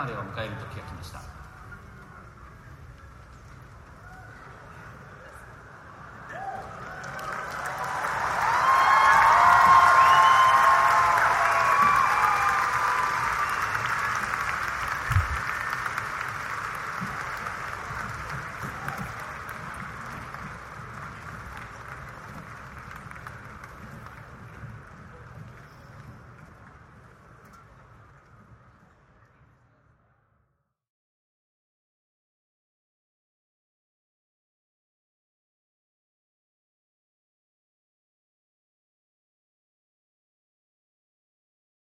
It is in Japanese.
ナーレを迎える時が来ました。